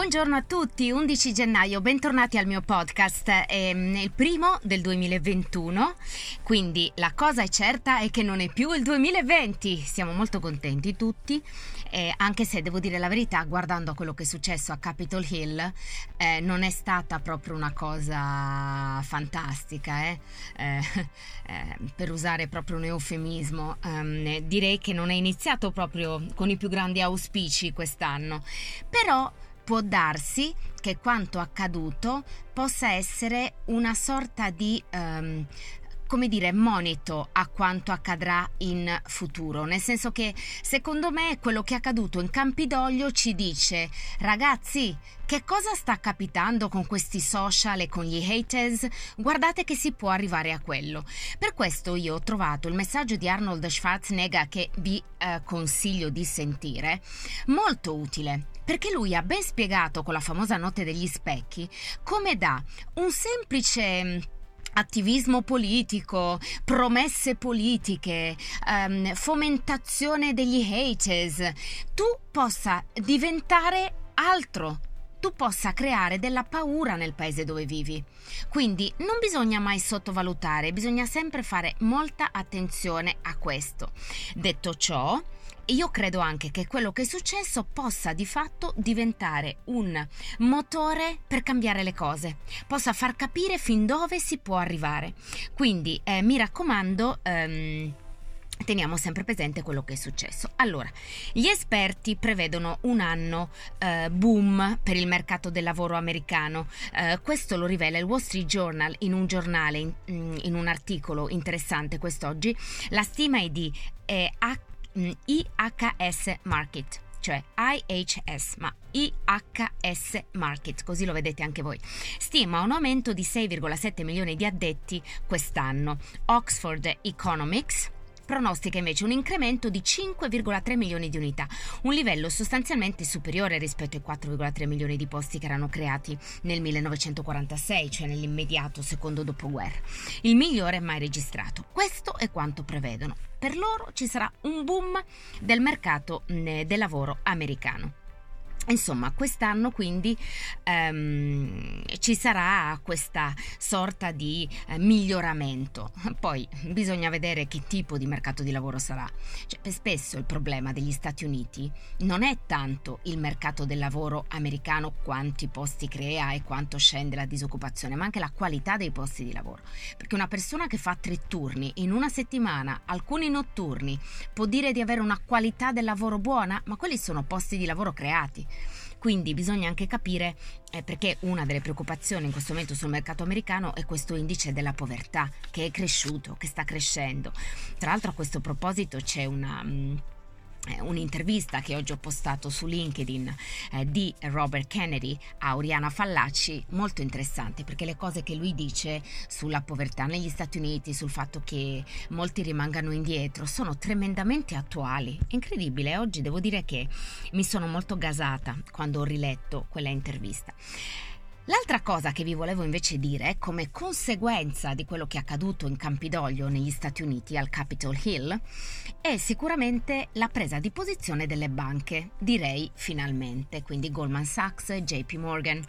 Buongiorno a tutti, 11 gennaio, bentornati al mio podcast, è mm, il primo del 2021, quindi la cosa è certa è che non è più il 2020, siamo molto contenti tutti, eh, anche se devo dire la verità, guardando quello che è successo a Capitol Hill, eh, non è stata proprio una cosa fantastica, eh? eh, eh per usare proprio un eufemismo, um, direi che non è iniziato proprio con i più grandi auspici quest'anno, però può darsi che quanto accaduto possa essere una sorta di um, come dire, monito a quanto accadrà in futuro, nel senso che secondo me quello che è accaduto in Campidoglio ci dice ragazzi che cosa sta capitando con questi social e con gli haters? Guardate che si può arrivare a quello. Per questo io ho trovato il messaggio di Arnold Schwarzenegger che vi eh, consiglio di sentire molto utile perché lui ha ben spiegato con la famosa notte degli specchi come da un semplice attivismo politico, promesse politiche, um, fomentazione degli haters, tu possa diventare altro tu possa creare della paura nel paese dove vivi. Quindi non bisogna mai sottovalutare, bisogna sempre fare molta attenzione a questo. Detto ciò, io credo anche che quello che è successo possa di fatto diventare un motore per cambiare le cose, possa far capire fin dove si può arrivare. Quindi eh, mi raccomando... Um, teniamo sempre presente quello che è successo. Allora, gli esperti prevedono un anno eh, boom per il mercato del lavoro americano. Eh, questo lo rivela il Wall Street Journal in un giornale, in, in un articolo interessante quest'oggi. La stima è di eh, IHS Market cioè IHS, ma IHS Market, così lo vedete anche voi. Stima un aumento di 6,7 milioni di addetti quest'anno. Oxford Economics pronostica invece un incremento di 5,3 milioni di unità, un livello sostanzialmente superiore rispetto ai 4,3 milioni di posti che erano creati nel 1946, cioè nell'immediato secondo dopoguerra. Il migliore mai registrato. Questo è quanto prevedono. Per loro ci sarà un boom del mercato del lavoro americano. Insomma, quest'anno quindi ehm, ci sarà questa sorta di eh, miglioramento. Poi bisogna vedere che tipo di mercato di lavoro sarà. Cioè, spesso il problema degli Stati Uniti non è tanto il mercato del lavoro americano, quanti posti crea e quanto scende la disoccupazione, ma anche la qualità dei posti di lavoro. Perché una persona che fa tre turni in una settimana, alcuni notturni, può dire di avere una qualità del lavoro buona, ma quelli sono posti di lavoro creati. Quindi bisogna anche capire eh, perché una delle preoccupazioni in questo momento sul mercato americano è questo indice della povertà che è cresciuto, che sta crescendo. Tra l'altro a questo proposito c'è una... Mh, mm, un'intervista che oggi ho postato su LinkedIn eh, di Robert Kennedy a Oriana Fallacci, molto interessante perché le cose che lui dice sulla povertà negli Stati Uniti, sul fatto che molti rimangano indietro, sono tremendamente attuali. Incredibile, oggi devo dire che mi sono molto gasata quando ho riletto quella intervista. L'altra cosa che vi volevo invece dire, come conseguenza di quello che è accaduto in Campidoglio negli Stati Uniti al Capitol Hill, è sicuramente la presa di posizione delle banche, direi finalmente, quindi Goldman Sachs e JP Morgan,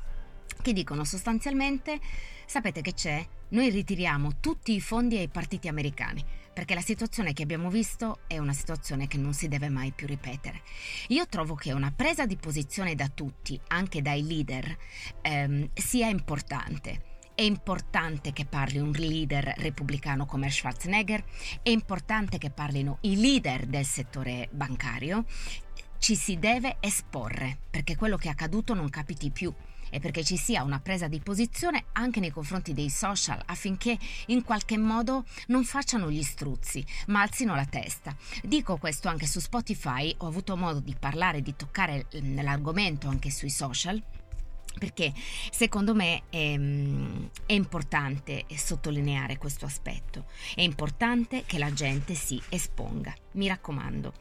che dicono sostanzialmente, sapete che c'è? Noi ritiriamo tutti i fondi ai partiti americani perché la situazione che abbiamo visto è una situazione che non si deve mai più ripetere. Io trovo che una presa di posizione da tutti, anche dai leader, ehm, sia importante. È importante che parli un leader repubblicano come Schwarzenegger, è importante che parlino i leader del settore bancario, ci si deve esporre perché quello che è accaduto non capiti più e perché ci sia una presa di posizione anche nei confronti dei social affinché in qualche modo non facciano gli struzzi, ma alzino la testa. Dico questo anche su Spotify, ho avuto modo di parlare, di toccare l'argomento anche sui social perché secondo me è, mm, è, importante sottolineare questo aspetto, è importante che la gente si esponga, mi raccomando.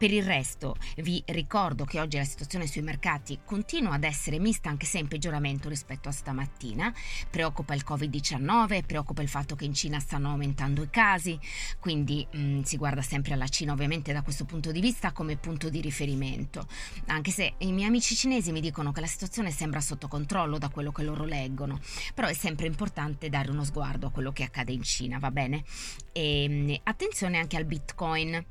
Per il resto vi ricordo che oggi la situazione sui mercati continua ad essere mista anche se in peggioramento rispetto a stamattina. Preoccupa il Covid-19, preoccupa il fatto che in Cina stanno aumentando i casi, quindi mh, mm, si guarda sempre alla Cina ovviamente da questo punto di vista come punto di riferimento, anche se i miei amici cinesi mi dicono che la situazione sembra sotto controllo da quello che loro leggono, però è sempre importante dare uno sguardo a quello che accade in Cina, va bene? E mm, attenzione anche al Bitcoin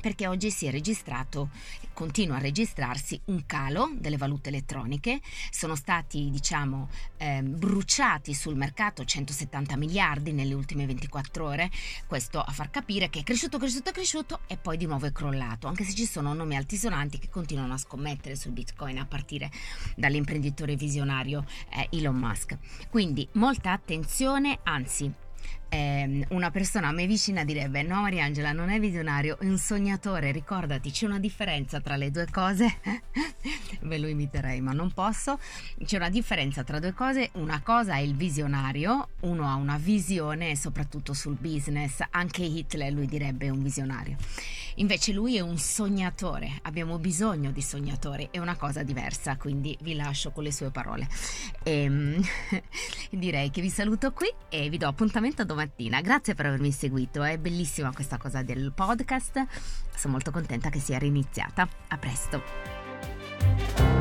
perché oggi si è registrato, continua a registrarsi un calo delle valute elettroniche, sono stati diciamo eh, bruciati sul mercato 170 miliardi nelle ultime 24 ore, questo a far capire che è cresciuto, cresciuto, cresciuto e poi di nuovo è crollato, anche se ci sono nomi altisonanti che continuano a scommettere sul Bitcoin a partire dall'imprenditore visionario eh, Elon Musk. Quindi molta attenzione, anzi eh, una persona a me vicina direbbe no Mariangela non è visionario è un sognatore ricordati c'è una differenza tra le due cose. Ve lo imiterei ma non posso. C'è una differenza tra due cose una cosa è il visionario uno ha una visione soprattutto sul business anche Hitler lui direbbe un visionario invece lui è un sognatore abbiamo bisogno di sognatori è una cosa diversa quindi vi lascio con le sue parole e, ehm, direi che vi saluto qui e vi do appuntamento domani mattina. Grazie per avermi seguito, è bellissima questa cosa del podcast. Sono molto contenta che sia riniziata. A presto.